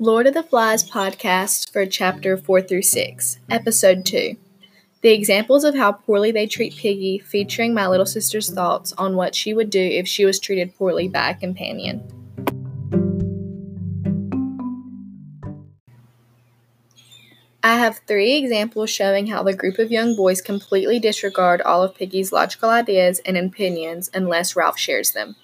Lord of the Flies podcast for chapter 4 through 6, episode 2. The examples of how poorly they treat Piggy, featuring my little sister's thoughts on what she would do if she was treated poorly by a companion. I have three examples showing how the group of young boys completely disregard all of Piggy's logical ideas and opinions unless Ralph shares them.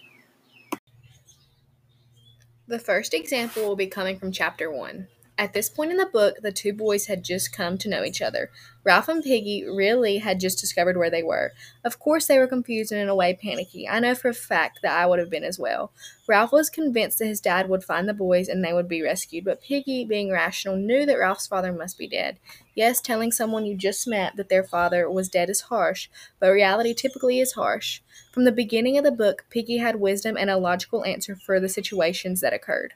The first example will be coming from chapter 1. At this point in the book, the two boys had just come to know each other. Ralph and Piggy really had just discovered where they were. Of course, they were confused and in a way panicky. I know for a fact that I would have been as well. Ralph was convinced that his dad would find the boys and they would be rescued, but Piggy, being rational, knew that Ralph's father must be dead. Yes, telling someone you just met that their father was dead is harsh, but reality typically is harsh. From the beginning of the book, Piggy had wisdom and a logical answer for the situations that occurred.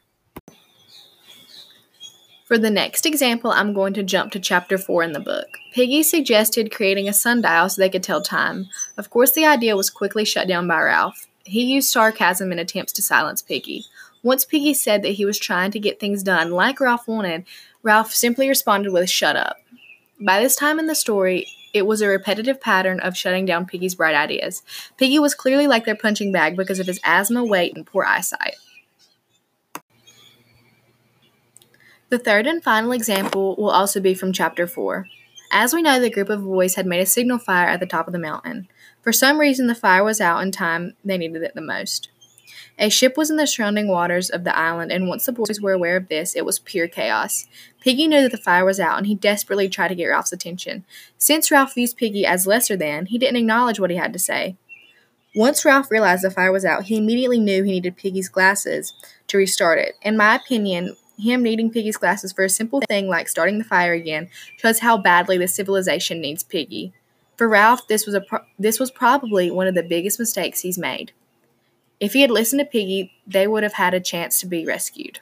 For the next example, I'm going to jump to chapter 4 in the book. Piggy suggested creating a sundial so they could tell time. Of course, the idea was quickly shut down by Ralph. He used sarcasm in attempts to silence Piggy. Once Piggy said that he was trying to get things done like Ralph wanted, Ralph simply responded with, Shut up. By this time in the story, it was a repetitive pattern of shutting down Piggy's bright ideas. Piggy was clearly like their punching bag because of his asthma, weight, and poor eyesight. The third and final example will also be from chapter 4. As we know, the group of boys had made a signal fire at the top of the mountain. For some reason, the fire was out in time they needed it the most. A ship was in the surrounding waters of the island, and once the boys were aware of this, it was pure chaos. Piggy knew that the fire was out, and he desperately tried to get Ralph's attention. Since Ralph views Piggy as lesser than, he didn't acknowledge what he had to say. Once Ralph realized the fire was out, he immediately knew he needed Piggy's glasses to restart it. In my opinion, him needing Piggy's glasses for a simple thing like starting the fire again shows how badly the civilization needs Piggy. For Ralph, this was a pro- this was probably one of the biggest mistakes he's made. If he had listened to Piggy, they would have had a chance to be rescued.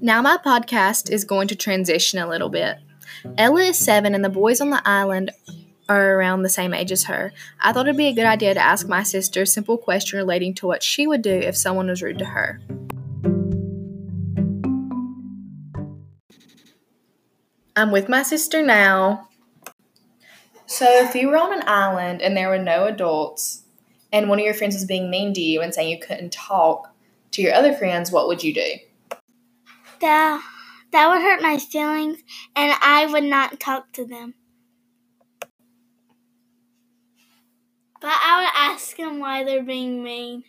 Now, my podcast is going to transition a little bit. Ella is seven, and the boys on the island are around the same age as her. I thought it'd be a good idea to ask my sister a simple question relating to what she would do if someone was rude to her. I'm with my sister now. So, if you were on an island and there were no adults, and one of your friends was being mean to you and saying you couldn't talk to your other friends, what would you do? That, that would hurt my feelings, and I would not talk to them. But I would ask them why they're being mean.